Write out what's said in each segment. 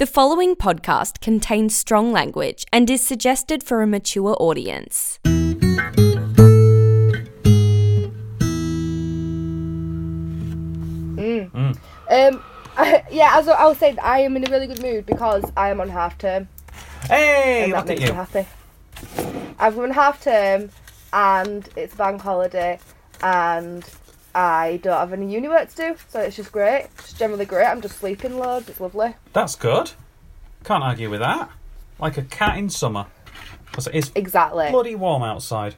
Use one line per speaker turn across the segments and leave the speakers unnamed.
The following podcast contains strong language and is suggested for a mature audience.
Um, yeah, as I was saying, I am in a really good mood because I am on half term,
Hey,
and that
look at
makes me happy. I've on half term, and it's bank holiday, and I don't have any uni work to do, so it's just great. It's generally great. I'm just sleeping loads. It's lovely.
That's good. Can't argue with that. Like a cat in summer. Because it is
Exactly.
bloody warm outside.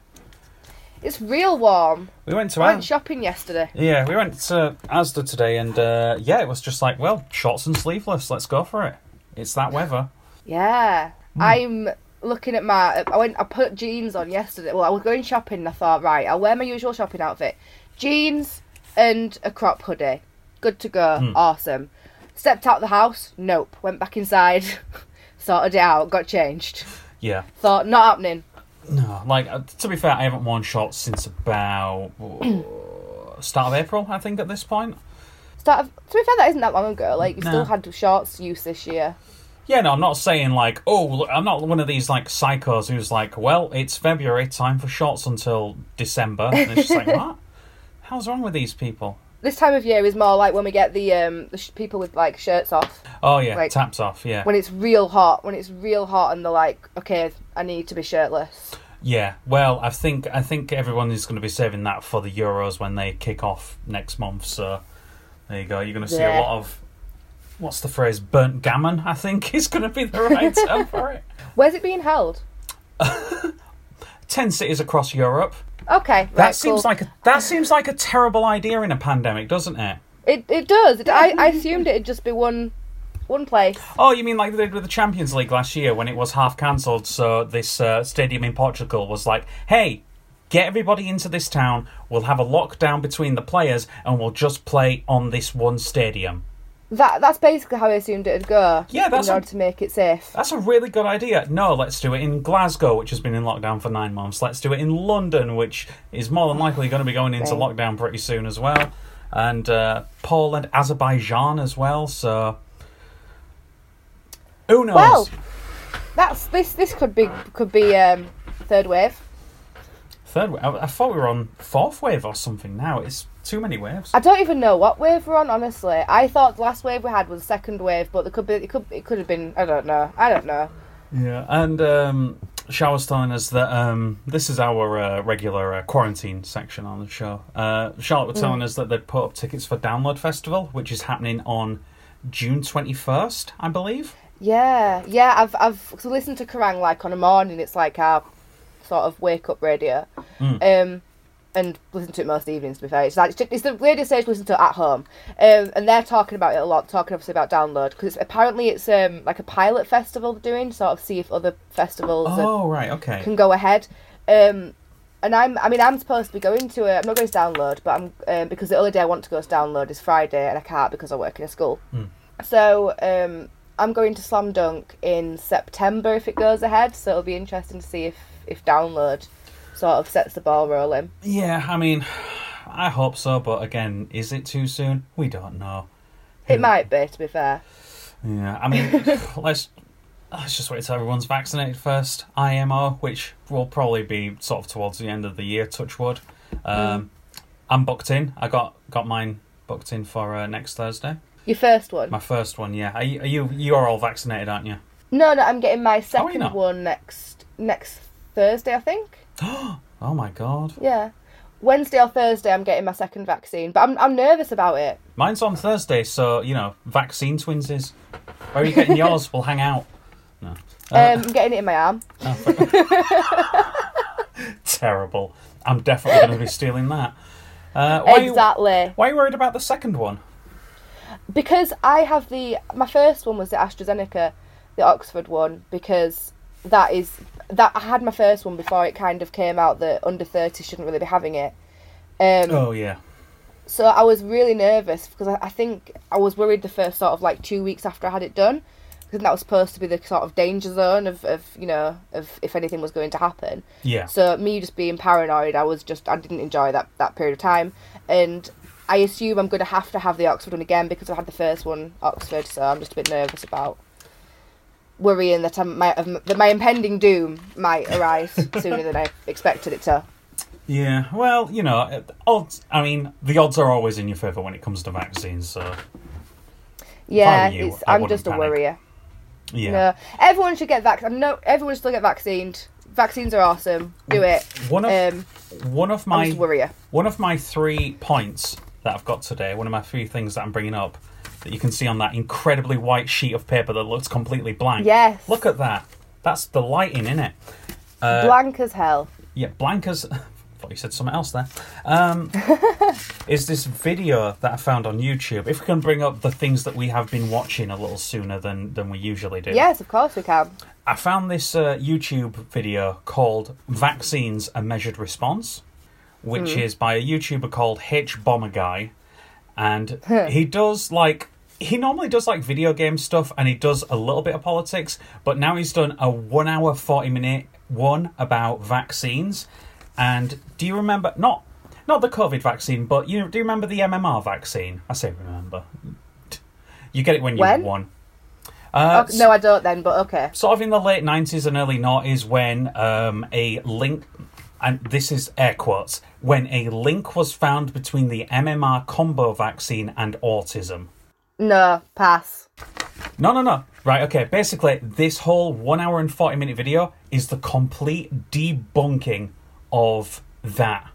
It's real warm.
We went to
I went
As-
shopping yesterday.
yeah, we went to Asda today, and uh, yeah, it was just like, well, shorts and sleeveless. Let's go for it. It's that weather.
Yeah,
Hmm.
I'm looking at my. I went. I put jeans on yesterday. Well, I was going shopping. and I thought, right, I'll wear my usual shopping outfit: jeans and a crop hoodie. Good to go.
Hmm.
Awesome. Stepped out the house. Nope. Went back inside. sorted it out. Got changed.
Yeah.
Thought not happening.
No, like uh, to be fair, I haven't worn shorts since about uh, start of April, I think. At this point.
Start of, to be fair, that isn't that long ago. Like you
No.
still had shorts use this year.
Yeah, no, I'm not saying like, oh, look, I'm not one of these like psychos who's like, well, it's February, time for shorts until December. And it's just like, what? How's wrong with these people?
This time of year is more like when we get the um the sh- people with like shirts off.
Oh yeah,
Like-
taps off. Yeah,
When it's real hot. When it's real hot and they're like, okay, I need to be shirtless.
yeah. Well, I think I think everyone is going to be saving that for the Euros when they kick off next month. So there you go. You're going to see
Yeah.
a lot of what's the phrase? Burnt gammon. I think is going to be the right term for it.
Where's it being held?
Ten cities across Europe.
Okay, right,
That seems
cool.
like a that seems like a terrible idea in a pandemic, doesn't it?
it. It does. It, I, I assumed it'd just be one, one place.
Oh, you mean like they did with the Champions League last year when it was half cancelled? So this uh, stadium in Portugal was like, "Hey, get everybody into this town. We'll have a lockdown between the players, and we'll just play on this one stadium."
That that's basically how I assumed it'd go.
Yeah, that's
in
a-
to make it safe.
That's a really good idea. No, let's do it in Glasgow, which has been in lockdown for nine months. Let's do it in London, which is more than likely going to be going into
Right.
lockdown pretty soon as well, and uh, Poland, Azerbaijan as well. So, who knows?
Well, that's this. This could be could be um, third wave.
Third wave. I, I thought we were on fourth wave or something. Now it's too many waves.
I don't even know what wave we're on. Honestly, I thought the last wave we had was the second wave, but it could be. It could. It could have been. I don't know. I don't know.
Yeah, and um, was telling us that um, this is our uh, regular uh, quarantine section on the show. Uh, Charlotte was telling us that they'd put up tickets for Download Festival, which is happening on June twenty first, I believe.
Yeah, yeah. I've I've listened to Kerrang like on a morning. It's like our sort of wake up radio. Um, and listen to it most evenings. To be fair, it's like it's the radio station listen to at home. Um, and they're talking about it a lot. Talking obviously about download because apparently it's um like a pilot festival they're doing. Sort of see if other festivals are-
Oh right, okay.
can go ahead. Um, and I'm, I mean, I'm supposed to be going to it. I'm not going to download, but I'm um, because the only day I want to go to download is Friday, and I can't because I work in a school. So um, I'm going to Slam Dunk in September if it goes ahead. So it'll be interesting to see if if download sort of sets the ball rolling.
Yeah, I mean, I hope so, but again, is it too soon? We don't know.
It might be, to be fair.
Yeah, I mean, let's let's just wait till everyone's vaccinated first. IMO, which will probably be sort of towards the end of the year. Touch wood. Um, I'm booked in. I got got mine booked in for uh, next Thursday.
Your first one?
My first one. Yeah. Are you, are you you are all vaccinated, aren't you?
No, no, I'm getting my second
not?
one next next Thursday, I think.
Oh my god.
Yeah. Wednesday or Thursday, I'm getting my second vaccine, but I'm I'm nervous about it.
Mine's on Thursday, so you know, vaccine twinsies. Where are you getting yours? We'll hang out. No.
Um,
Uh,
I'm getting it in my arm.
terrible. I'm definitely going to be stealing that. Uh, why, are you,
exactly.
why are you worried about the second one?
Because I have the my first one was the AstraZeneca, the Oxford one, because that is that I had my first one before it kind of came out that under thirty shouldn't really be having it. Um,
Oh yeah.
So I was really nervous because I, I think I was worried the first sort of like two weeks after I had it done, because that was supposed to be the sort of danger zone of, of you know of if anything was going to happen.
Yeah.
So me just being paranoid, I was just I didn't enjoy that that period of time, and I assume I'm going to have to have the Oxford one again because I had the first one Oxford, so I'm just a bit nervous about worrying that I might have, that my impending doom might arise sooner than I expected it to.
Yeah, well, you know, uh, odds. I mean, the odds are always in your favour when it comes to vaccines. So
Yeah,
you,
I'm just a
panic.
worrier.
yeah,
No, everyone should get vaccinated. No, everyone should still get vaccinated. Vaccines are awesome. Do it.
one of
Um,
one of my
worrier.
one of my three points that I've got today. One of my three things that I'm bringing up that you can see on that incredibly white sheet of paper that looks completely blank.
Yes.
Look at that. That's the lighting in it. Uh,
Blank as hell.
Yeah, Blanca's. thought you said something else there. Um, is this video that I found on YouTube? If we can bring up the things that we have been watching a little sooner than than we usually do.
Yes, of course we can.
I found this uh, YouTube video called "Vaccines: A Measured Response," which is by a YouTuber called H Bomber Guy, and he does like he normally does like video game stuff and he does a little bit of politics, but now he's done a one hour forty minute one about vaccines. And do you remember not not the COVID vaccine, but you do you remember the MMR vaccine? I say remember. You get it when you
When?
won. Uh,
Oh, no, I don't then, but okay.
sort of in the late 90s and early noughties when um, a link and this is air quotes when a link was found between the mmr combo vaccine and autism
No, pass.
no no no right okay basically this whole 1 hour and 40 minute video is the complete debunking of that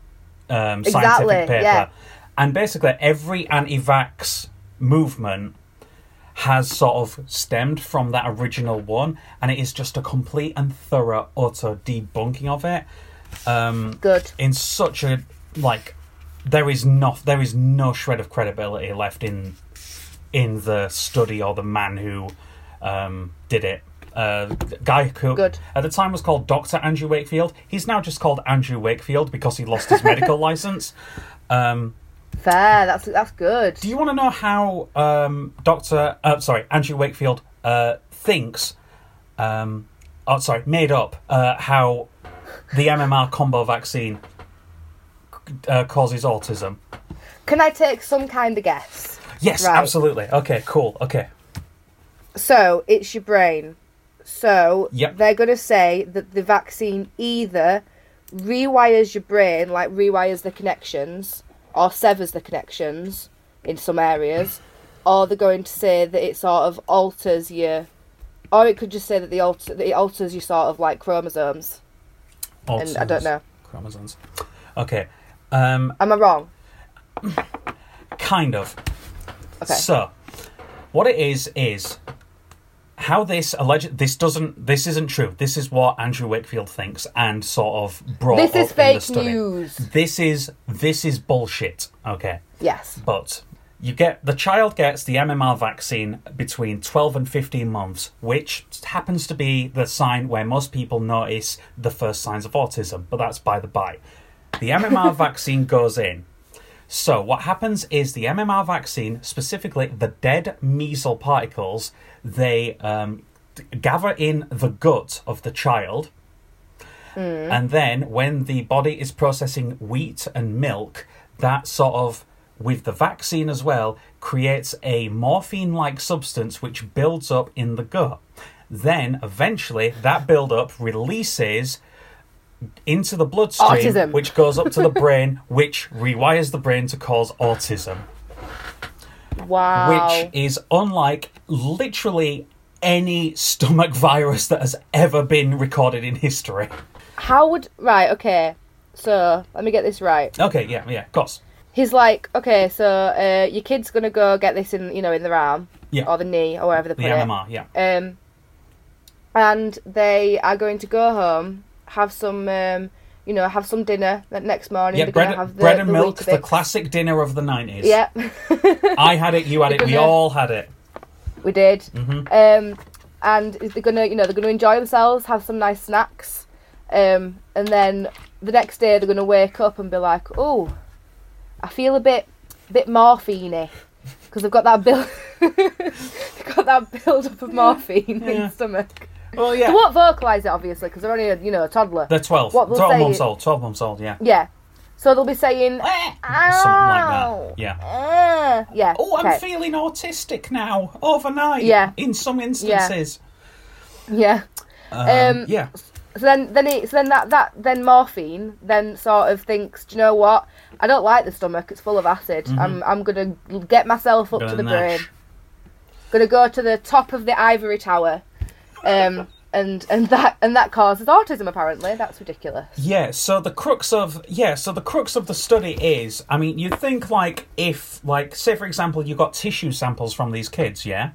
um,
Exactly,
scientific paper
yeah.
and basically every anti-vax movement has sort of stemmed from that original one, and it is just a complete and thorough, utter debunking of it. Um,
Good.
in such a like, there is no there is no shred of credibility left in in the study or the man who um, did it. Uh, guy who
Good.
at the time was called Doctor Andrew Wakefield. He's now just called Andrew Wakefield because he lost his medical license. Um,
Fair. That's that's good.
do you want to know how um, Doctor, uh, sorry, Andrew Wakefield uh, thinks? Um, oh, sorry, made up uh, how the MMR combo vaccine uh, causes autism.
Can I take some kind of guess?
Yes,
Right.
absolutely. Okay, cool. Okay,
So it's your brain. So
Yep.
they're going to say that the vaccine either rewires your brain, like rewires the connections, or severs the connections in some areas, or they're going to say that it sort of alters your, or it could just say that the alter that it alters your sort of like chromosomes. And I don't know.
chromosomes. Okay, um,
Am I wrong?
kind of.
Okay.
So, what it is is how this alleged this doesn't this isn't true. This is what Andrew Wakefield thinks and sort of brought
This is fake news.
This is this is bullshit. Okay,
Yes.
but you get the child gets the MMR vaccine between 12 and 15 months, which happens to be the sign where most people notice the first signs of autism, but that's by the by. The MMR vaccine goes in. So, what happens is the MMR vaccine, specifically the dead measles particles, they um, gather in the gut of the child. And then, when the body is processing wheat and milk, that sort of, with the vaccine as well, creates a morphine like substance which builds up in the gut. Then, eventually, that build-up releases into the bloodstream,
Autism.
which goes up to the brain, which rewires the brain to cause autism,
Wow.
which is unlike literally any stomach virus that has ever been recorded in history.
How would right? Okay. So let me get this right.
Okay, yeah, yeah, of course.
He's like, okay, so uh, your kid's gonna go get this in, you know, in the arm
Yeah.
or the knee or wherever they
The
put it.
MMR, yeah.
Um, and they are going to go home, have some, um, you know, have some dinner. That next morning,
Yeah, bread,
have the,
bread and
the
milk, the classic dinner of the 90s.
Yeah,
I had it, you had it, we all had it.
we did.
Mm-hmm.
Um, and they're gonna, you know, they're gonna enjoy themselves, have some nice snacks, um, and then the next day they're gonna wake up and be like, oh, I feel a bit, bit morphine because they've got that build, they've got that build up of morphine in the stomach.
Well,
They
yeah.
won't vocalise it obviously because they're only, a, you know, a toddler.
They're 12.
What they'll
12
say-
months old, 12 months old, yeah.
Yeah. So they'll be saying,
Something like that. Yeah.
"Ah." yeah.
Oh, I'm
okay.
feeling autistic now, overnight.
Yeah.
In some instances.
Yeah.
Um,
Um,
yeah.
So then, then it, so then that that then morphine then sort of thinks, do you know what? I don't like the stomach. It's full of acid. I'm I'm gonna get myself up
Gonna
to the
nash.
brain. Gonna go to the top of the ivory tower, um, and and that and that causes autism. Apparently, that's ridiculous.
Yeah, so the crux of yeah, so the crux of the study is, I mean, you'd think like if like say for example you got tissue samples from these kids, yeah,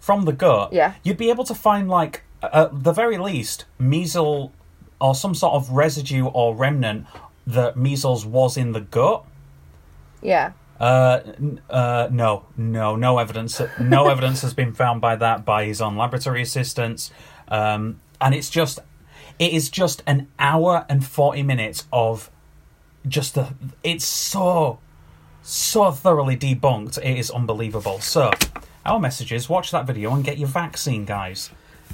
from the gut,
Yeah.
you'd be able to find like at the very least measles or some sort of residue or remnant that measles was in the gut.
Yeah.
Uh, uh, no, no, no evidence. No evidence has been found by that by his own laboratory assistants, um, and it's just, it is just an hour and forty minutes of, just the. It's so, so thoroughly debunked. It is unbelievable. So, our message is: watch that video and get your vaccine, guys.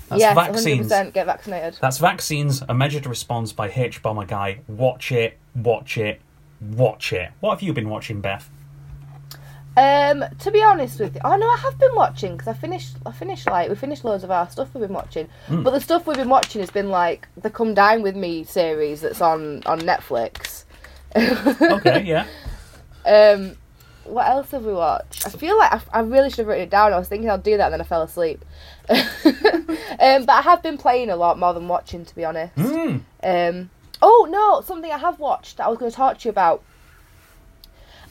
That's
yes,
vaccines.
100% get vaccinated.
That's vaccines. A measured response by H Bomber Guy. Watch it. Watch it. Watch it. What have you been watching, Beth?
Um, to be honest with you, oh no, I have been watching because I finished. I finished like we finished loads of our stuff we've been watching,
Hmm.
but the stuff we've been watching has been like the Come Dine with Me series that's on on Netflix.
Okay, yeah.
Um, what else have we watched? I feel like I, I really should have written it down. I was thinking I'll do that, and then I fell asleep. um, but I have been playing a lot more than watching, to be honest.
Mm.
Um, oh no, something I have watched that I was going to talk to you about.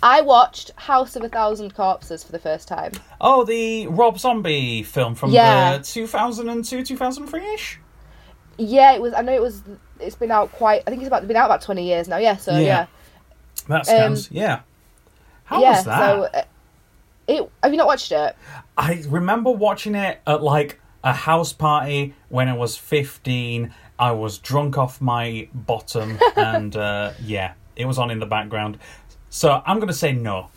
I watched House of a Thousand Corpses for the first time.
Oh, the Rob Zombie film from
Yeah.
the 2002, 2003 ish?
Yeah, it was. I know it was. It's been out quite. I think it's about been out about twenty years now. Yeah. So
Yeah.
yeah.
That scans, yeah. How
Um, yeah.
was that?
So uh, it. Have you not watched it?
I remember watching it at like a house party when I was 15. I was drunk off my bottom, and uh, yeah, it was on in the background. So I'm going to say no.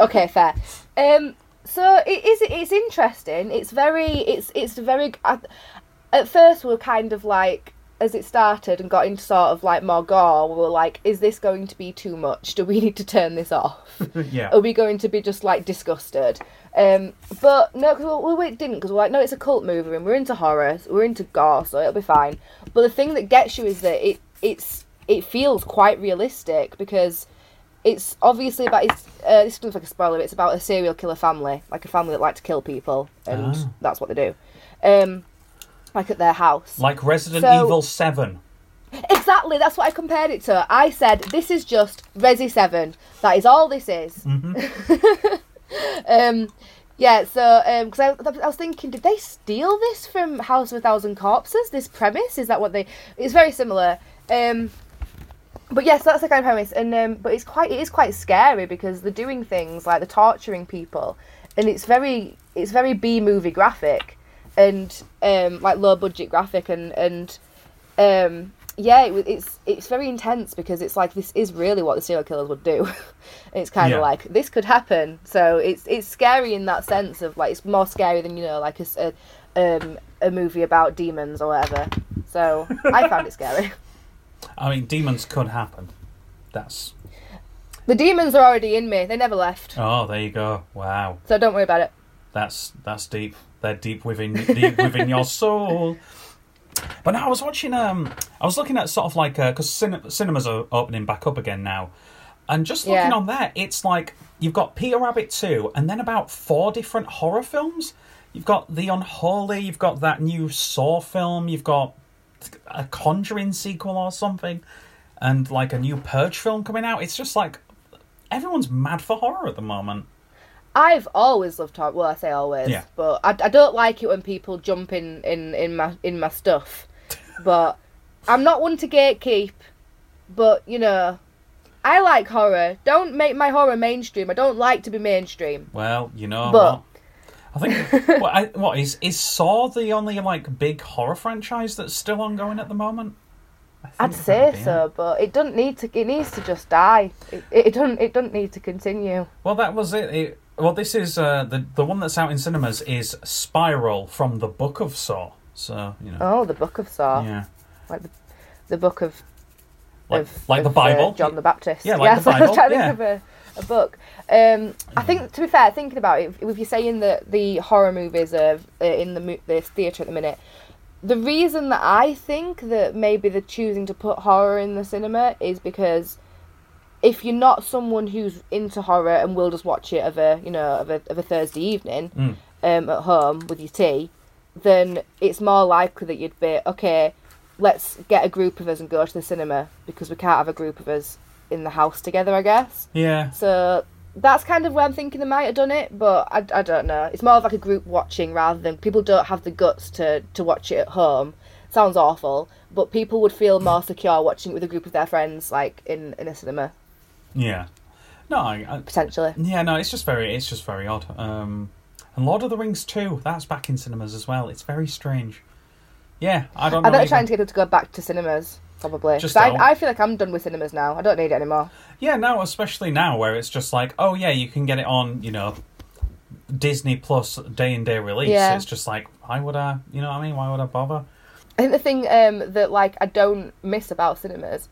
okay, fair. Um, so it is. It's interesting. It's very. It's. It's very. At, at first, we're kind of like, as it started and got into sort of like more gore, we were like, is this going to be too much? Do we need to turn this off?
yeah.
Are we going to be just like disgusted? Um, but no, because we, we didn't. Because we're like, no, it's a cult movie, and we're into horror, so we're into gore, so it'll be fine. But the thing that gets you is that it it's it feels quite realistic because it's obviously about it's uh, this is like a spoiler. It's about a serial killer family, like a family that like to kill people, and
Ah.
that's what they do. Um, like at their house.
Like Resident
So-
Evil 7.
Exactly, that's what I compared it to. I said this is just Resi Seven. That is all this is. um, yeah. So, because I, I was thinking, did they steal this from House of a Thousand Corpses? This premise is that what they? It's very similar. Um, but yes, that's the kind of premise, and um, but it's quite it is quite scary because they're doing things like they're torturing people, and it's very it's very B movie graphic, and um, like low budget graphic, and and um, yeah, it, it's it's very intense because it's like this is really what the serial killers would do. it's kind of
Yeah.
like this could happen, so it's it's scary in that sense of like it's more scary than you know like a a, um, a movie about demons or whatever. So I found it scary.
I mean, demons could happen. That's.
The demons are already in me; they never left,
Oh, there you go. Wow.
so don't worry about it.
That's that's deep. They're deep within deep within your soul. But now I was watching. Um, I was looking at sort of like because cin- cinemas are opening back up again now, and just looking
Yeah.
on there, it's like you've got Peter Rabbit two, and then about four different horror films. You've got The Unholy. You've got that new Saw film. You've got a Conjuring sequel or something, and like a new Purge film coming out. It's just like everyone's mad for horror at the moment.
I've always loved horror. Well, I say always,
Yeah.
but I, I don't like it when people jump in, in, in my in my stuff. But I'm not one to gatekeep. But you know, I like horror. Don't make my horror mainstream. I don't like to be mainstream.
Well, you know
But-
what? I think what, I, what is is Saw the only like big horror franchise that's still ongoing at the moment?
I'd say
it.
so, but it doesn't need to. It needs to just die. It, it doesn't. It doesn't need to continue.
Well, that was it. it well, this is uh, the the one that's out in cinemas is Spiral from the Book of Saw. So you know,
Oh, the Book of Saw,
yeah,
like the, the Book of
like
of,
like the
of, uh,
Bible.
John the Baptist.
Yeah, like the
so I was
Bible,
trying to think of a, a book. Um, I think, to be fair, thinking about it, if, you're saying that the horror movies are in the mo- the theatre at the minute, the reason that I think that maybe they're choosing to put horror in the cinema is because if you're not someone who's into horror and will just watch it of a you know of a, of a Thursday evening
Mm.
um, at home with your tea, then it's more likely that you'd be okay. Let's get a group of us and go to the cinema because we can't have a group of us in the house together. I guess.
Yeah.
So that's kind of where I'm thinking they might have done it, but I, I don't know. It's more of like a group watching rather than people don't have the guts to, to watch it at home. Sounds awful, but people would feel more secure watching it with a group of their friends, like in, in a cinema,
Yeah. No, I,
potentially.
yeah, no, it's just very, it's just very odd. Um, and Lord of the Rings too. that's back in cinemas as well. It's very strange. Yeah, I don't know.
I better
either.
try and get people to go back to cinemas, probably.
Just
I. I feel like I'm done with cinemas now. I don't need it anymore.
Yeah, now especially now where it's just like, oh yeah, you can get it on, you know, Disney Plus day and date release.
Yeah.
It's just like, why would I, you know what I mean? Why would I bother?
I think the thing um, that like I don't miss about cinemas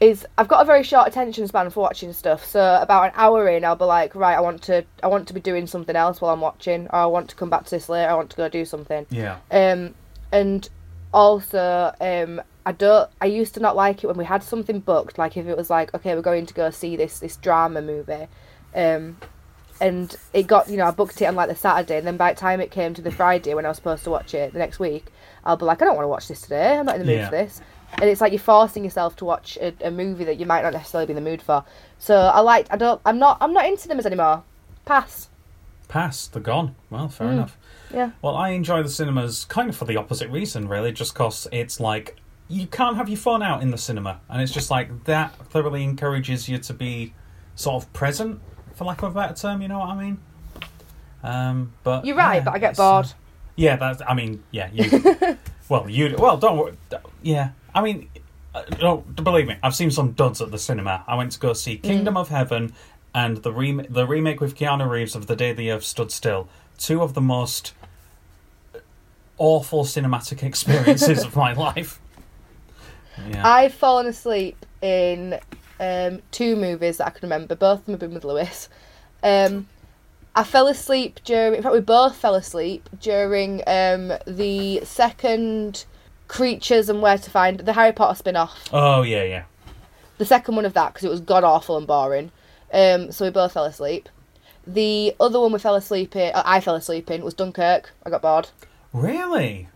is I've got a very short attention span for watching stuff. So about an hour in, I'll be like, right, I want to I want to be doing something else while I'm watching, or I want to come back to this later. I want to go do something.
Yeah.
Um, and also, um, I don't. I used to not like it when we had something booked. Like if it was like, okay, we're going to go see this this drama movie, um, and it got you know I booked it on like the Saturday, and then by the time it came to the Friday when I was supposed to watch it the next week, I'll be like, I don't want to watch this today. I'm not in the mood
Yeah.
for this. And it's like you're forcing yourself to watch a, a movie that you might not necessarily be in the mood for. So I like. I don't. I'm not. I'm not into cinemas anymore. Pass.
Pass, they're gone. Well, fair
Mm.
enough.
Yeah.
Well, I enjoy the cinemas kind of for the opposite reason, really, just because it's like you can't have your phone out in the cinema, and it's just like that clearly encourages you to be sort of present, for lack of a better term. You know what I mean? Um, but
You're right,
yeah,
but I get
uh,
bored.
yeah, that's. I mean, yeah, you. well, you. Well, don't. worry. Yeah, I mean, uh, no, believe me, I've seen some duds at the cinema. I went to go see Kingdom of Heaven and the rem- the remake with Keanu Reeves of The Day the Earth Stood Still. Two of the most awful cinematic experiences of my life. Yeah.
I've fallen asleep in um, two movies that I can remember. Both of them have been with Lewis. Um, I fell asleep during. In fact, we both fell asleep during um, the second Creatures and Where to Find the Harry Potter spin off.
oh yeah, yeah.
The second one of that because it was god awful and boring. Um, so we both fell asleep. The other one we fell asleep in. uh, I fell asleep in was Dunkirk. I got bored.
Really?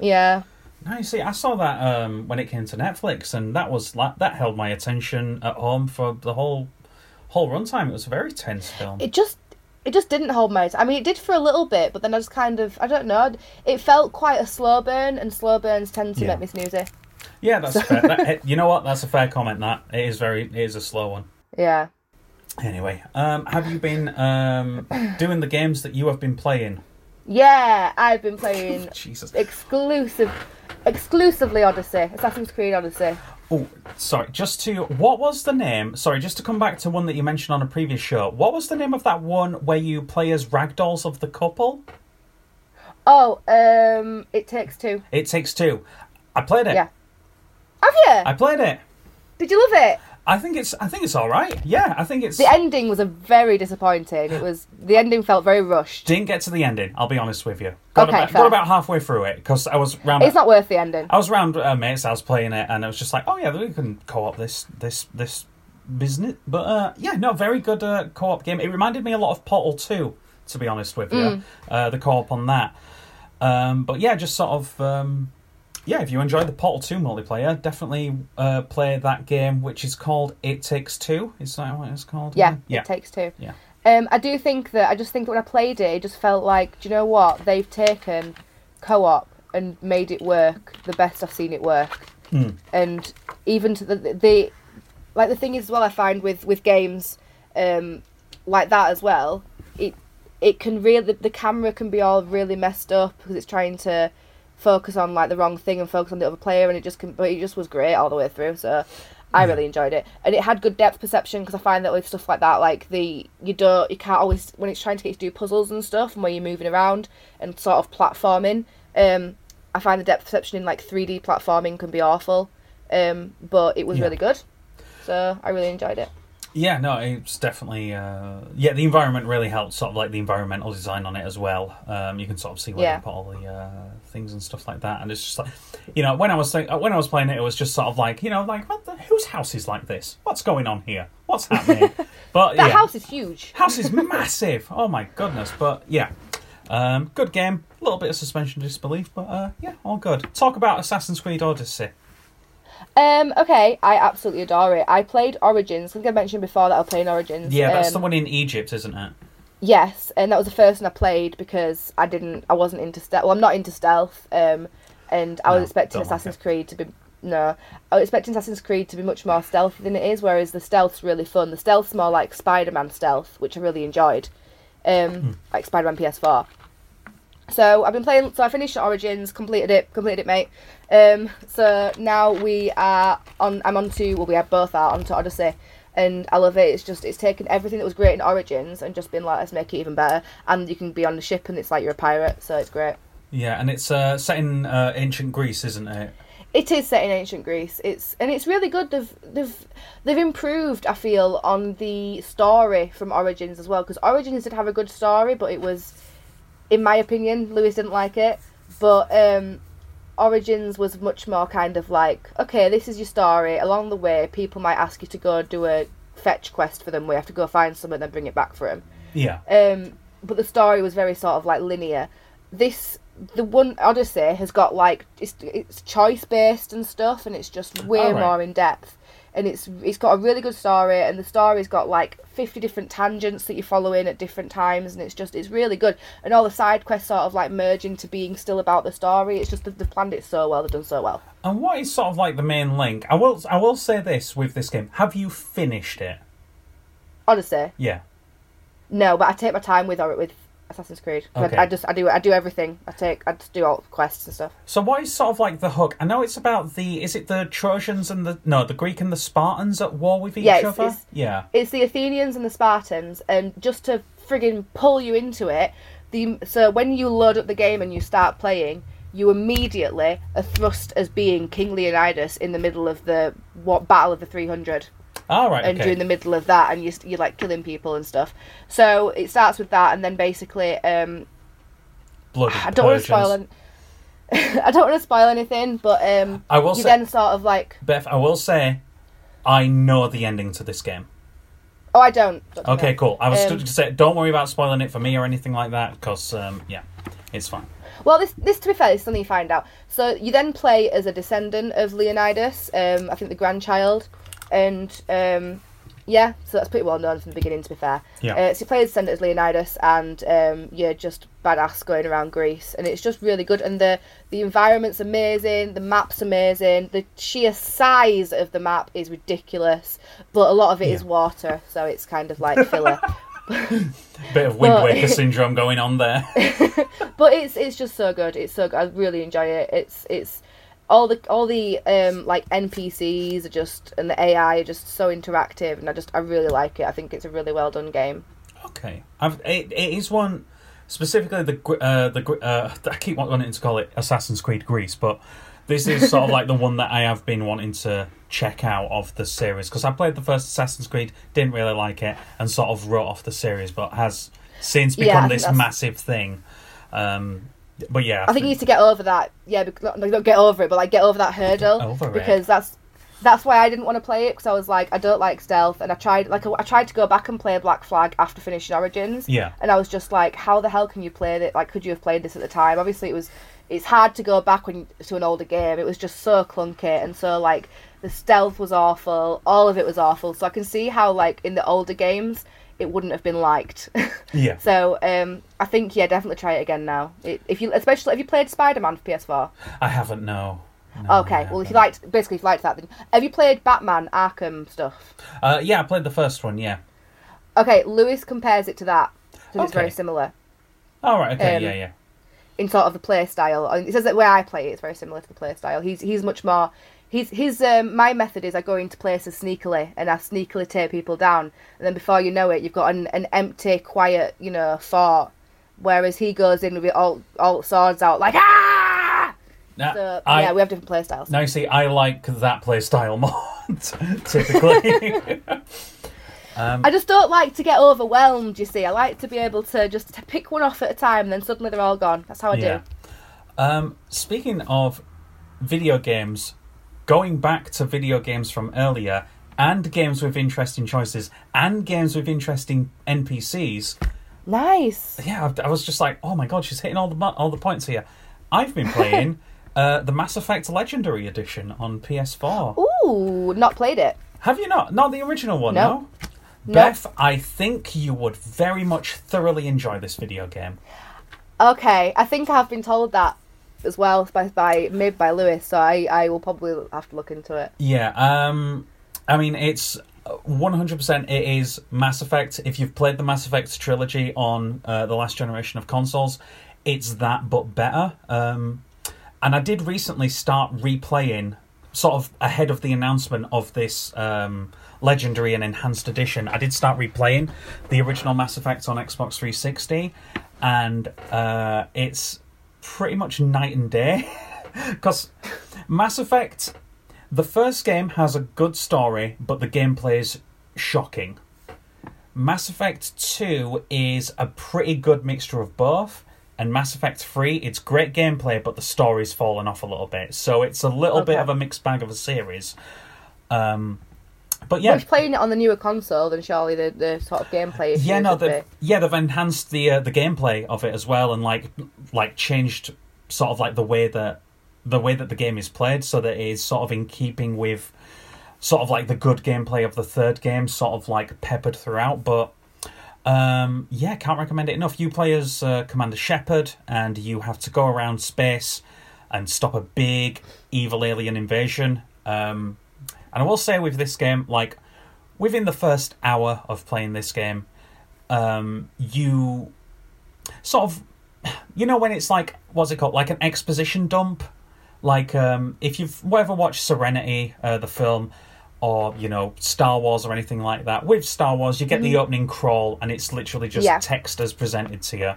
Yeah.
No, you see, I saw that um, when it came to Netflix, and that was like that held my attention at home for the whole whole runtime. It was a very tense film.
it just it just didn't hold my I mean it did for a little bit but then I just kind of I don't know it felt quite a slow burn and slow burns tend to
Yeah.
make me snoozy
Yeah, that's fair. That, you know what? That's a fair comment. That it is very, it is a slow one.
yeah
Anyway, um, have you been um, doing the games that you have been playing?
Yeah I've been playing
Jesus.
exclusive exclusively Odyssey Assassin's Creed Odyssey
Oh, sorry. Just to what was the name? Sorry, just to come back to one that you mentioned on a previous show. What was the name of that one where you play as ragdolls of the couple?
oh um It Takes Two
It takes two. I played it.
Yeah. have you
I played it.
did you love it
I think it's. I think it's all right. Yeah, I think it's.
the ending was a very disappointing it was the ending felt very rushed
Didn't get to the ending. I'll be honest with you. Got
Okay,
about, got about halfway through it because I was round.
it's not worth the ending
I was around uh, mates. I was playing it, and I was just like, "Oh yeah, we can co-op this this this business." But uh, yeah, no, very good uh, co-op game. It reminded me a lot of Portal Two, to be honest with you.
Mm.
Uh, the co-op on that. Um, but yeah, just sort of um, yeah. If you enjoyed the Portal Two multiplayer, definitely uh, play that game, which is called It Takes Two. Is that what it's called?
yeah
yeah,
It Takes Two
yeah.
Um, I do think that I just think that when I played it, it just felt like, do you know what? They've taken co-op and made it work the best I've seen it work.
Mm.
And even to the, the like the thing is as well, I find with with games um, like that as well, it it can really the camera can be all really messed up because it's trying to focus on like the wrong thing and focus on the other player, and it just. But it just was great all the way through. So. I really enjoyed it, and it had good depth perception because I find that with stuff like that, like the you don't you can't always when it's trying to get you to do puzzles and stuff, and where you're moving around and sort of platforming. Um, I find the depth perception in like 3D platforming can be awful, um, but it was
Yeah.
really good, so I really enjoyed it.
Yeah, no, it's definitely uh, yeah. The environment really helps, sort of like the environmental design on it as well. Um, you can sort of see where
Yeah.
they put all the uh, things and stuff like that. And it's just like, you know, when I was think- when I was playing it, it was just sort of like, you know, like what the, whose house is like this? What's going on here? What's happening? But
the
yeah,
house is huge.
house is massive. Oh my goodness! But yeah, um, good game. A little bit of suspension of disbelief, but uh, yeah, all good. Talk about Assassin's Creed Odyssey.
Um, okay, I absolutely adore it. I played Origins. I think I mentioned before that I playing Origins.
Yeah, that's
Um,
the one in Egypt, isn't it?
Yes, and that was the first one I played because I didn't, I wasn't into stealth. Well, I'm not into stealth, um, and I was
No,
expecting
don't like
Assassin's. Creed to be no, I was expecting Assassin's Creed to be much more stealthy than it is. Whereas the stealth's really fun. The stealth's more like Spider-Man stealth, which I really enjoyed, um,
Hmm.
like Spider-Man PS4. So I've been playing. So I finished Origins, completed it, completed it, mate. Um, so now we are on. I'm on to. Well, we are both are onto Odyssey, and I love it. It's just it's taken everything that was great in Origins and just been like, let's make it even better. And you can be on the ship, and it's like you're a pirate, so it's great.
Yeah, and it's uh, set in uh, ancient Greece, isn't it?
It is set in ancient Greece. It's and it's really good. They've they've they've improved. I feel on the story from Origins as well because Origins did have a good story, but it was, in my opinion, Lewis didn't like it. But um, Origins was much more kind of like, okay, this is your story. Along the way, people might ask you to go do a fetch quest for them. We have to go find someone, then bring it back for them.
Yeah.
Um, but the story was very sort of like linear. This the one Odyssey has got like it's it's choice based and stuff, and it's just way
Alright.
more in depth. And it's it's got a really good story, and the story's got like fifty different tangents that you follow in at different times, and it's just it's really good. And all the side quests sort of like merge into being still about the story. It's just that they've planned it so well, they've done so well.
And what is sort of like the main link? I will I will say this with this game. Have you finished it?
honestly
Yeah.
no, but I take my time with or with Assassin's Creed.
Okay.
I, I just I do I do everything. I take I just do all quests and stuff.
So what is sort of like the hook? I know it's about the is it the Trojans and the no the Greek and the Spartans at war with each
Yeah, it's-
other?
it's-
yeah.
it's the Athenians and the Spartans, and just to friggin' pull you into it, the so when you load up the game and you start playing, you immediately are thrust as being King Leonidas in the middle of the what battle of the three hundred,
All right.
and
okay.
you're in the middle of that, and you you're like killing people and stuff. So it starts with that, and then basically, um,
Bloody
I don't want to spoil. I don't want to spoil anything, but um,
I will
you
say,
then sort of like,
Beth. I will say, I know the ending to this game.
oh, I don't.
Okay, cool. I was
Um,
to say, don't worry about spoiling it for me or anything like that, because um, yeah, it's fine.
Well, this, this to be fair, is something you find out. So you then play as a descendant of Leonidas, um, I think the grandchild, and um, yeah, so that's pretty well known from the beginning. To be fair,
Yeah.
Uh, so you play as Leonidas, and um, you're just badass going around Greece, and it's just really good. And the the environment's amazing, the map's amazing, the sheer size of the map is ridiculous, but a lot of it is
Yeah.
water, so it's kind of like filler.
Bit of Wind Waker syndrome going on there.
but it's it's just so good. It's so good. I really enjoy it. It's it's all the all the um like NPCs are just and the AI are just so interactive, and I just I really like it. I think it's a really well done game.
Okay, I've, it, it is one specifically the uh, the uh, I keep wanting to call it Assassin's Creed Greece, but this is sort of like the one that I have been wanting to check out of the series because I played the first Assassin's Creed, didn't really like it, and sort of wrote off the series, but has since become
think
this massive thing. Um, but yeah,
I think you need to get over that. Yeah, not, not get over it, but like get over that hurdle
over it.
because that's that's why I didn't want to play it because I was like I don't like stealth, and I tried like I tried to go back and play Black Flag after finishing Origins.
yeah,
and I was just like, how the hell can you play it? Like, could you have played this at the time? Obviously, it was. It's hard to go back when to an older game. It was just so clunky and so like the stealth was awful. All of it was awful. So I can see how like in the older games it wouldn't have been liked.
yeah.
so um, I think yeah, definitely try it again now. It, if you especially if you played Spider Man for PS4.
I haven't no. No,
okay, well if you liked basically if you liked that, then have you played Batman Arkham stuff?
uh, yeah, I played the first one. Yeah.
Okay, Lewis compares it to that. So it's very
Okay.
similar.
All right. Okay.
Um,
yeah. Yeah.
in sort of the play style. It says that where I play it, it's very similar to the play style. He's he's much more. He's his um, my method is I go into places sneakily and I sneakily tear people down, and then before you know it, you've got an, an empty, quiet, you know, fort. Whereas he goes in with all all swords out like ah.
Now,
So
I,
yeah, we have different play styles.
Now, you see, I like that play style more, typically. um,
I just don't like to get overwhelmed. You see, I like to be able to just pick one off at a time, and then suddenly they're all gone. That's how I
yeah.
do.
Um, speaking of video games, going back to video games from earlier, and games with interesting choices, and games with interesting NPCs.
Nice.
Yeah, I, I was just like, oh my god, she's hitting all the all the points here. I've been playing uh, the Mass Effect Legendary Edition on PS4.
Ooh, not played it.
Have you not? Not the original one,
No.
no.
No.
Beth, I think you would very much thoroughly enjoy this video game.
Okay, I think I have been told that as well by by maybe by Lewis, so I I will probably have to look into it.
Yeah, um, I mean, it's 100% it is Mass Effect. If you've played the Mass Effect trilogy on uh, the last generation of consoles, it's that but better. Um, and I did recently start replaying, sort of ahead of the announcement of this um, legendary and enhanced edition. I did start replaying the original Mass Effect on Xbox 360, and uh, it's pretty much night and day. Because Mass Effect, the first game has a good story, but the gameplay is shocking. Mass Effect 2 is a pretty good mixture of both. And Mass Effect 3, it's great gameplay, but the story's fallen off a little bit. So it's a little bit of a mixed bag of a series. Um, but yeah,
Which playing it on the newer console, then surely the, the sort of gameplay
yeah, no, they've, yeah, they've enhanced the uh, the gameplay of it as well, and like like changed sort of like the way that the way that the game is played, so that it is sort of in keeping with sort of like the good gameplay of the third game, sort of like peppered throughout. But um, yeah, can't recommend it enough. You play as uh, Commander Shepard, and you have to go around space and stop a big evil alien invasion. Um, and I will say with this game, like within the first hour of playing this game, um, you sort of, you know, when it's like what's it called, like an exposition dump. Like um, if you've ever watched Serenity, uh, the film, or you know Star Wars or anything like that. With Star Wars, you get the opening crawl, and it's literally just
Yeah.
text as presented to you.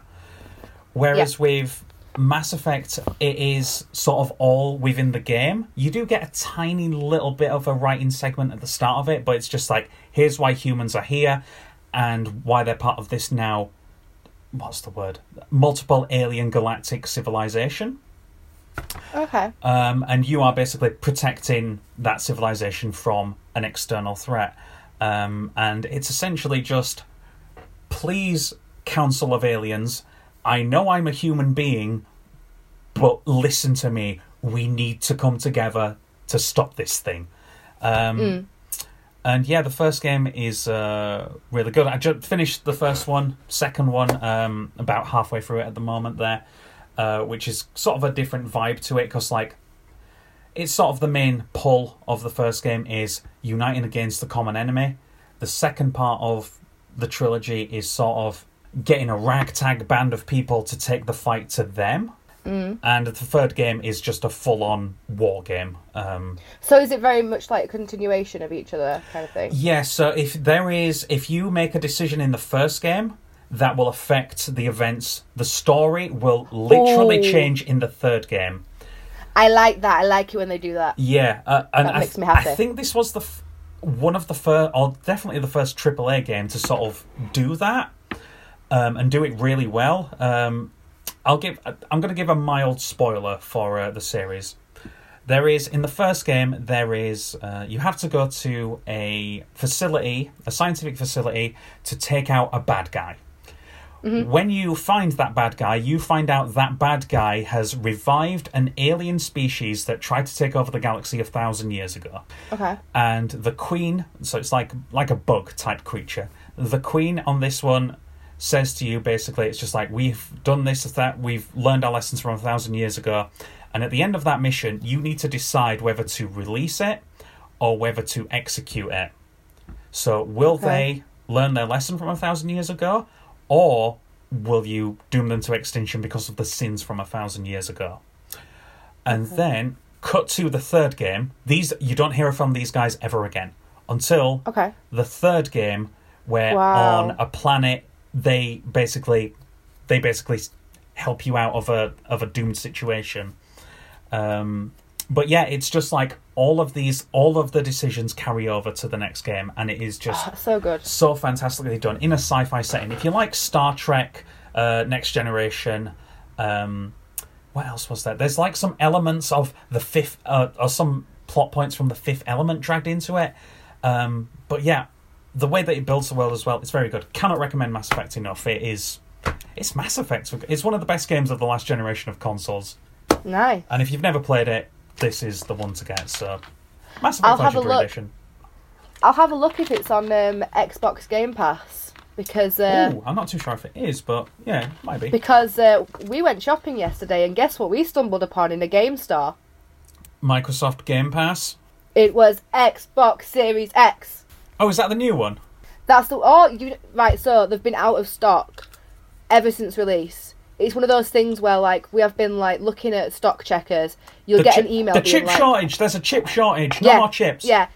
Whereas with Mass Effect, it is sort of all within the game. You do get a tiny little bit of a writing segment at the start of it, but it's just like, here's why humans are here and why they're part of this now. What's the word? Multiple alien galactic civilization.
Okay.
Um, and you are basically protecting that civilization from an external threat. Um, and it's essentially just, please, Council of Aliens, I know I'm a human being, but listen to me. We need to come together to stop this thing. Um, And yeah, the first game is uh, really good. I just finished the first one, second one, um, about halfway through it at the moment there, uh, which is sort of a different vibe to it because like it's sort of the main pull of the first game is uniting against the common enemy. The second part of the trilogy is sort of getting a ragtag band of people to take the fight to them. Mm. And the third game is just a full-on war game. Um,
So is it very much like a continuation of each other kind of thing?
yeah, so if there is, if you make a decision in the first game, that will affect the events. The story will literally
Ooh.
change in the third game.
I like that. I like it when they do that.
Yeah, uh, and
That
I,
makes me happy.
I think this was the f- one of the first, or definitely the first AAA game to sort of do that um, and do it really well. Um, I'll give. I'm going to give a mild spoiler for uh, the series. There is in the first game. There is uh, you have to go to a facility, a scientific facility, to take out a bad guy. When you find that bad guy, you find out that bad guy has revived an alien species that tried to take over the galaxy a thousand years ago.
Okay.
And the queen, so it's like like a bug type creature. The queen on this one says to you basically, it's just like we've done this, that we've learned our lessons from a thousand years ago, and at the end of that mission, you need to decide whether to release it or whether to execute it. So will
Okay.
they learn their lesson from a thousand years ago, or will you doom them to extinction because of the sins from a thousand years ago? And then cut to the third game. These you don't hear from these guys ever again until
Okay.
the third game, where
Wow.
on a planet they basically they basically help you out of a of a doomed situation. Um, but yeah, it's just like all of these, all of the decisions carry over to the next game, and it is just
So good.
so fantastically done in a sci-fi setting. If you like Star Trek, uh, Next Generation, um, what else was there? There's like some elements of the fifth, uh, or some plot points from the Fifth Element dragged into it. Um, but yeah, the way that it builds the world as well, it's very good. Cannot recommend Mass Effect enough. It is, it's Mass Effect. It's one of the best games of the last generation of consoles.
Nice.
And if you've never played it, this is the one to get. So, Mass Effect I'll
have a look.
Edition.
I'll have a look if it's on um, Xbox Game Pass because uh,
Ooh, I'm not too sure if it is, but yeah, it might be.
because uh, we went shopping yesterday and guess what we stumbled upon in a game store?
Microsoft Game Pass.
It was Xbox Series X.
Oh, is that the new one?
That's the oh you right. So they've been out of stock ever since release. It's one of those things where like we have been like looking at stock checkers. You'll
The
get
chip-
an email.
The
being
chip
like,
shortage. There's a chip shortage. No more chips.
Yeah.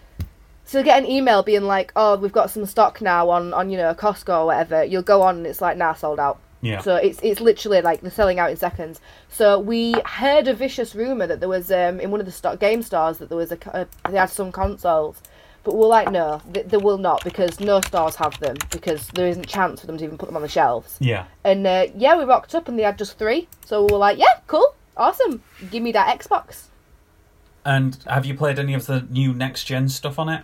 So you'll get an email being like, "Oh, we've got some stock now on on you know a Costco or whatever." You'll go on and it's like, "Nah, sold out."
Yeah.
So it's it's literally like they're selling out in seconds. So we heard a vicious rumor that there was um in one of the stock game stores that there was a, co- a they had some consoles, but we're like, no, th- they will not because no stores have them because there isn't chance for them to even put them on the shelves.
Yeah.
And uh, yeah, we rocked up and they had just three. So we were like, yeah, cool, awesome, give me that Xbox.
And have you played any of the new next gen stuff on it?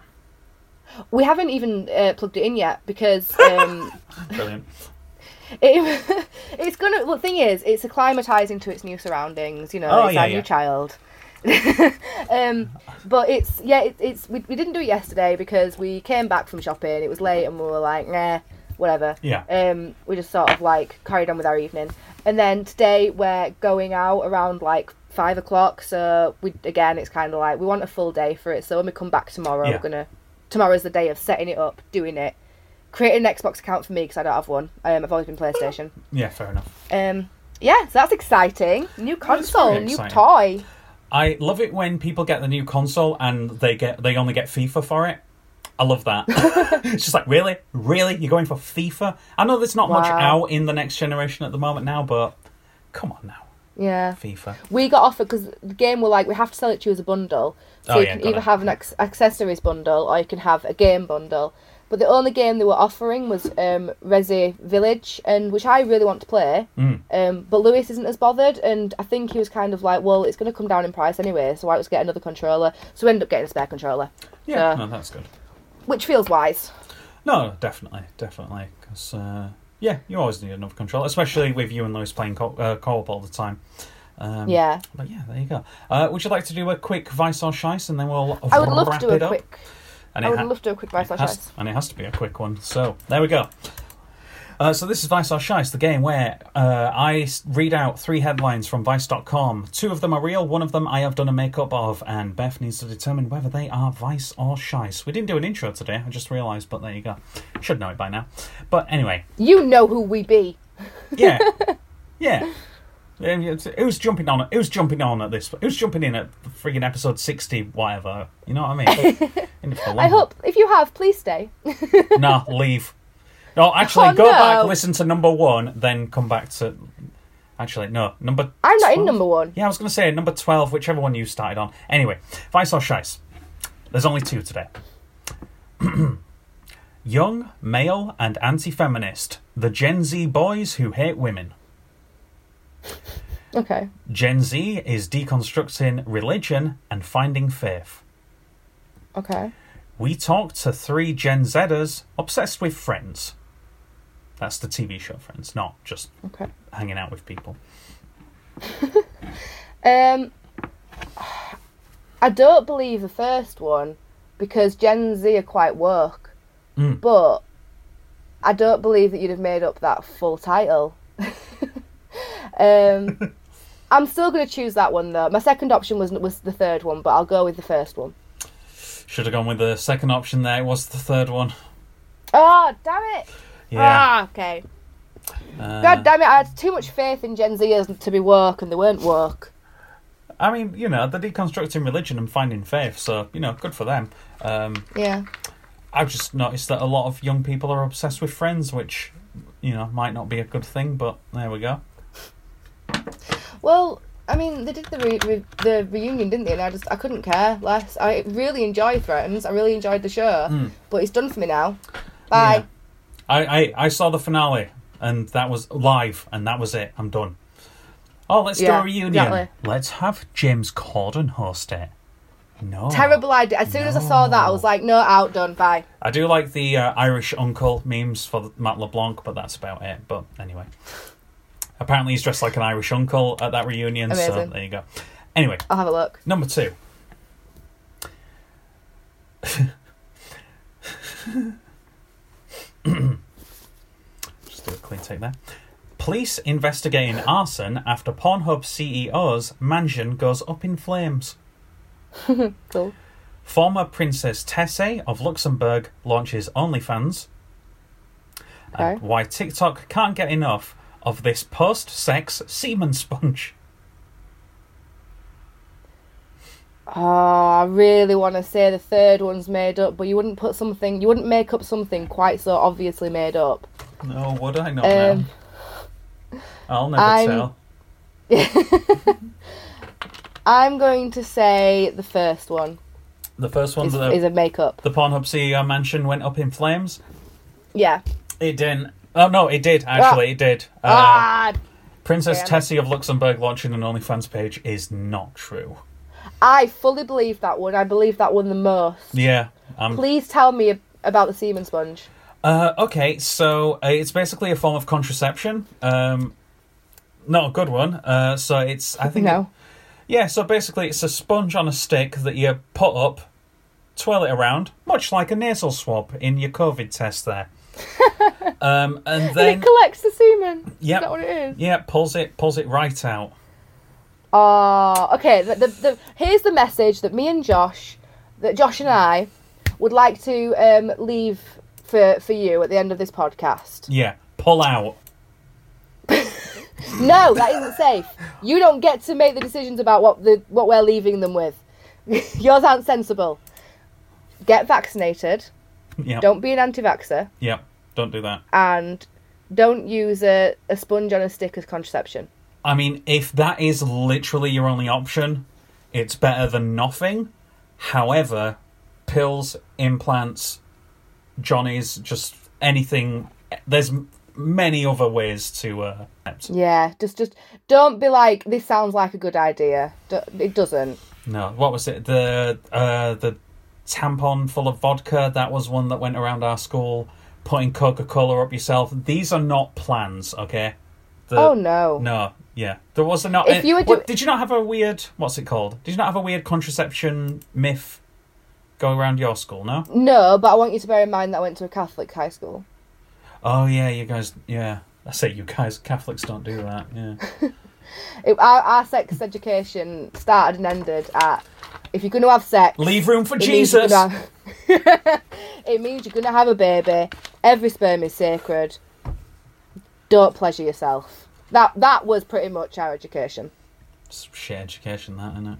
We haven't even uh, plugged it in yet because um,
Brilliant.
it, it's gonna. Well, the thing is, it's acclimatizing to its new surroundings. You know,
Oh,
it's
yeah,
our
yeah.
new child. um, but it's yeah, it, it's we, we didn't do it yesterday because we came back from shopping. It was late and we were like, nah, whatever.
Yeah.
Um, we just sort of like carried on with our evening, and then today we're going out around like five o'clock. So we again, it's kind of like we want a full day for it. So when we come back tomorrow,
Yeah.
we're gonna tomorrow's the day of setting it up, doing it. Creating an Xbox account for me because I don't have one. Um, I've always been PlayStation.
Yeah, fair enough.
Um, yeah, so that's exciting. New console, new toy.
I love it when people get the new console and they get they only get FIFA for it. I love that. it's just like really, really, you're going for FIFA. I know there's not much out in the next generation at the moment now, but come on now,
Yeah,
FIFA.
we got offered because the game were like we have to sell it to you as a bundle, so
Oh,
you
yeah,
can either
it.
have an ac- accessories bundle or you can have a game bundle. But the only game they were offering was um, Resi Village, and which I really want to play.
Mm.
Um, but Lewis isn't as bothered, and I think he was kind of like, well, it's going to come down in price anyway, so why just get another controller? So we ended up getting a spare controller,
Yeah,
So-
no, that's good.
which feels wise.
No, definitely, definitely, because uh, yeah, you always need another controller, especially with you and Lewis playing co- uh, co-op all the time. Um,
Yeah.
But yeah, there you go. Uh, would you like to do a quick vice or shice, and then we'll
I would love to do a
up?
quick.
And
I would
ha-
love to do a quick vice or
has- and it has to be a quick one. So there we go. Uh, so this is Vice or Shice, the game where uh, I read out three headlines from Vice.com. Two of them are real, one of them I have done a makeup of, and Beth needs to determine whether they are Vice or Shice. We didn't do an intro today, I just realised, but there you go. Should know it by now. But anyway,
You know who we be.
yeah, yeah. It's- Who's jumping on? Who's jumping on at this? Who's jumping in at friggin' episode sixty, whatever? You know what I mean? In it for long
I hope if you have, please stay.
nah, leave. No, actually,
Oh,
go
no.
back, listen to number one, then come back to. Actually, no, number.
I'm not in number one.
Yeah, I was going to say number twelve, whichever one you started on. Anyway, Vice or Shice. There's only two today. Young, male, and anti-feminist. The Gen Z boys who hate women.
Okay.
Gen Z is deconstructing religion and finding faith.
Okay.
We talked to three Gen Zers obsessed with friends. That's the TV show Friends, not just
Okay.
hanging out with people.
Um, I don't believe the first one because Gen Z are quite woke,
Mm.
but I don't believe that you'd have made up that full title. um, I'm still going to choose that one though. My second option was was the third one, but I'll go with the first one.
Should have gone with the second option there. It was the third one.
Oh damn it!
Yeah.
Ah, okay.
Uh,
God damn it! I had too much faith in Gen Zers to be woke, and they weren't woke.
I mean, you know, they're deconstructing religion and finding faith, so, you know, good for them. Um,
Yeah.
I've just noticed that a lot of young people are obsessed with friends, which, you know, might not be a good thing, but there we go.
Well, I mean, they did the re- re- the reunion, didn't they? And I just I couldn't care less. I really enjoyed Friends. I really enjoyed the show,
Mm.
but it's done for me now. Bye.
Yeah. I, I, I saw the finale, and that was live, and that was it. I'm done. Oh, let's
Yeah,
do a reunion.
exactly.
Let's have James Corden host it. No.
Terrible idea. As soon as I saw that, I was like, no, out, done, bye.
I do like the uh, Irish uncle memes for Matt LeBlanc, but that's about it. But anyway. Apparently he's dressed like an Irish uncle at that reunion, so
Amazing.
there you go. Anyway,
I'll have a look.
number two. Just do a clean take there. Police investigating arson after Pornhub CEO's mansion goes up in flames.
Cool.
Former Princess Tessy of Luxembourg launches OnlyFans. And
Okay.
why TikTok can't get enough of this post sex semen sponge.
Oh, I really want to say the third one's made up, but you wouldn't put something, you wouldn't make up something quite so obviously made up.
No, would I not
Um,
now? I'll never
I'm-
tell.
I'm going to say the first one
The first one
is,
that
is a make up.
the Pornhub CEO mansion went up in flames.
Yeah.
It didn't. Oh no, it did actually. It did. Uh,
ah,
Princess
damn.
Tessy of Luxembourg launching an OnlyFans page is not true.
I fully believe that one. I believe that one the most.
Yeah. Um,
Please tell me about the semen sponge.
Uh, okay, so uh, it's basically a form of contraception. Um, not a good one. Uh, so it's I think
No.
yeah. So basically, it's a sponge on a stick that you put up, twirl it around, much like a nasal swab in your COVID test there. Um, and
And
then
it collects the semen. Is that what it is?
yeah, pulls it pulls it right out.
Oh, okay. The, the, the, here's the message that me and Josh, that Josh and I, would like to um, leave for for you at the end of this podcast.
Yeah, pull out.
No, that isn't safe. You don't get to make the decisions about what the what we're leaving them with. Yours aren't sensible. Get vaccinated.
Yeah,
Don't be an anti-vaxxer,
yeah. Don't do that.
and don't use a, a sponge on a stick as contraception.
I mean, if that is literally your only option, it's better than nothing. However, pills, implants, Johnny's, just anything. There's many other ways to. Uh,
Yeah, just just don't be like this sounds like a good idea. It doesn't.
no, what was it? The uh, the tampon full of vodka. That was one that went around our school. Putting Coca Cola up yourself. These are not plans, okay? The,
oh no.
No, yeah, there was a not.
If eh, you were
what-
do-
did you not have a weird? What's it called? Did you not have a weird contraception myth going around your school? No.
No, but I want you to bear in mind that I went to a Catholic high school.
Oh yeah, you guys. Yeah, I say you guys. Catholics don't do that. Yeah.
It, our, our sex education started and ended at if you're going to have sex,
Leave room for
means
Jesus.
gonna have- it means you're going to have a baby. Every sperm is sacred. Don't pleasure yourself. That that was pretty much our education.
It's shit education, that isn't
it?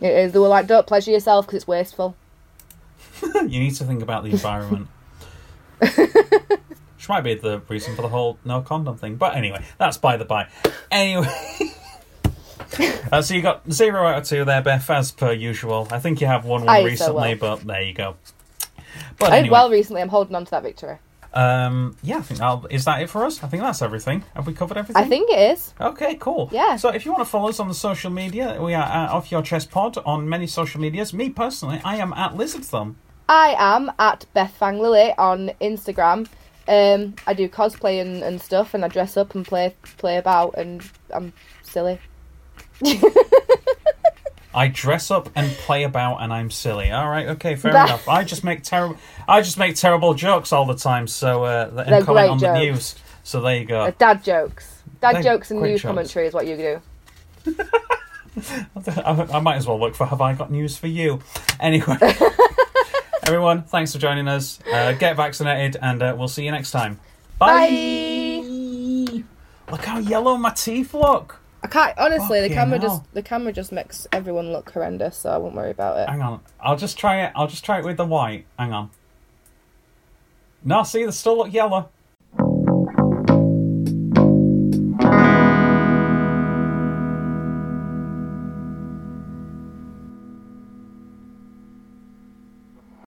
It is. They were like, don't pleasure yourself because it's wasteful.
you need to think about the environment. Which might be the reason for the whole no condom thing. But anyway, that's by the by. Anyway. Uh, so you got zero out of two there, Beth, as per usual. I think you have won one
I did so
recently,
well.
but there you go. But
I did well recently. I'm holding on to that victory.
Um, yeah, I think I'll, is that it for us? I think that's everything. Have we covered everything?
I think it is.
Okay, cool.
Yeah.
So if you want to follow us on the social media, we are at Off Your Chest Pod on many social medias. Me personally, I am at Lizard Thumb.
I am at Beth Fang Lily on Instagram. Um, I do cosplay and, and stuff, and I dress up and play play about, and I'm silly.
I dress up and play about, and I'm silly. All right, okay, fair
That-
enough. I just make terrible. I just make terrible jokes all the time. So uh, and
They're
comment
great
on the news. So there you go.
Uh, dad jokes, dad
They're
jokes, and news
jokes.
commentary is what you do.
I, I might as well look for Have I Got News for You? Anyway, everyone, thanks for joining us. Uh, get vaccinated, and uh, we'll see you next time.
Bye.
Look how yellow my teeth look.
I can't honestly. The camera
hell.
just the camera just makes everyone look horrendous, so I won't worry about it.
Hang on, I'll just try it. I'll just try it with the white. Hang on. No, see, they still look yellow.